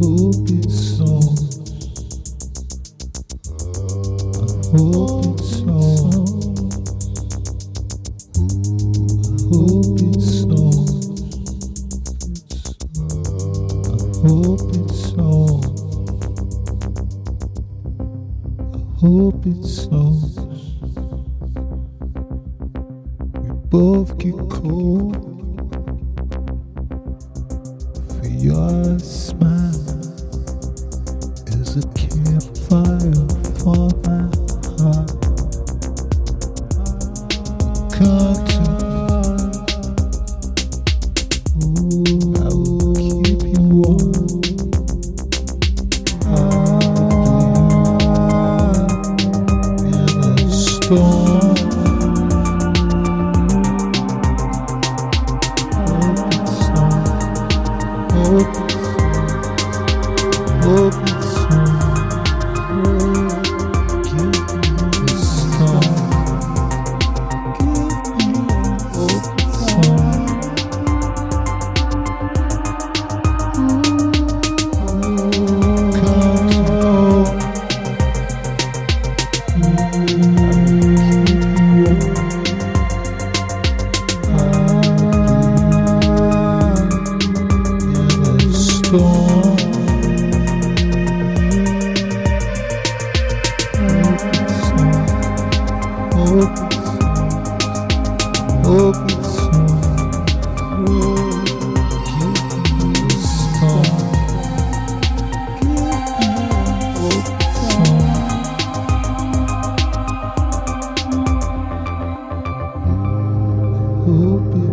hope it snows. Hope Hope it snows. We both get cold for your smile is a campfire for my heart. Come to Ah, storm.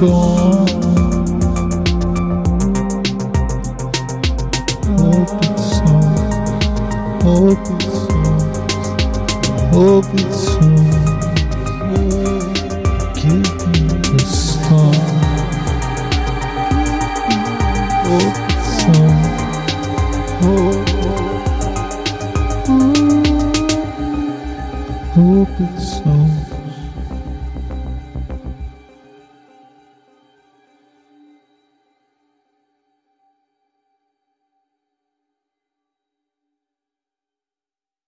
gone. Hope it's soon. Hope it's soon. Hope it's soon. Give me the storm. Hope it's soon. Hope. Hope it's soon.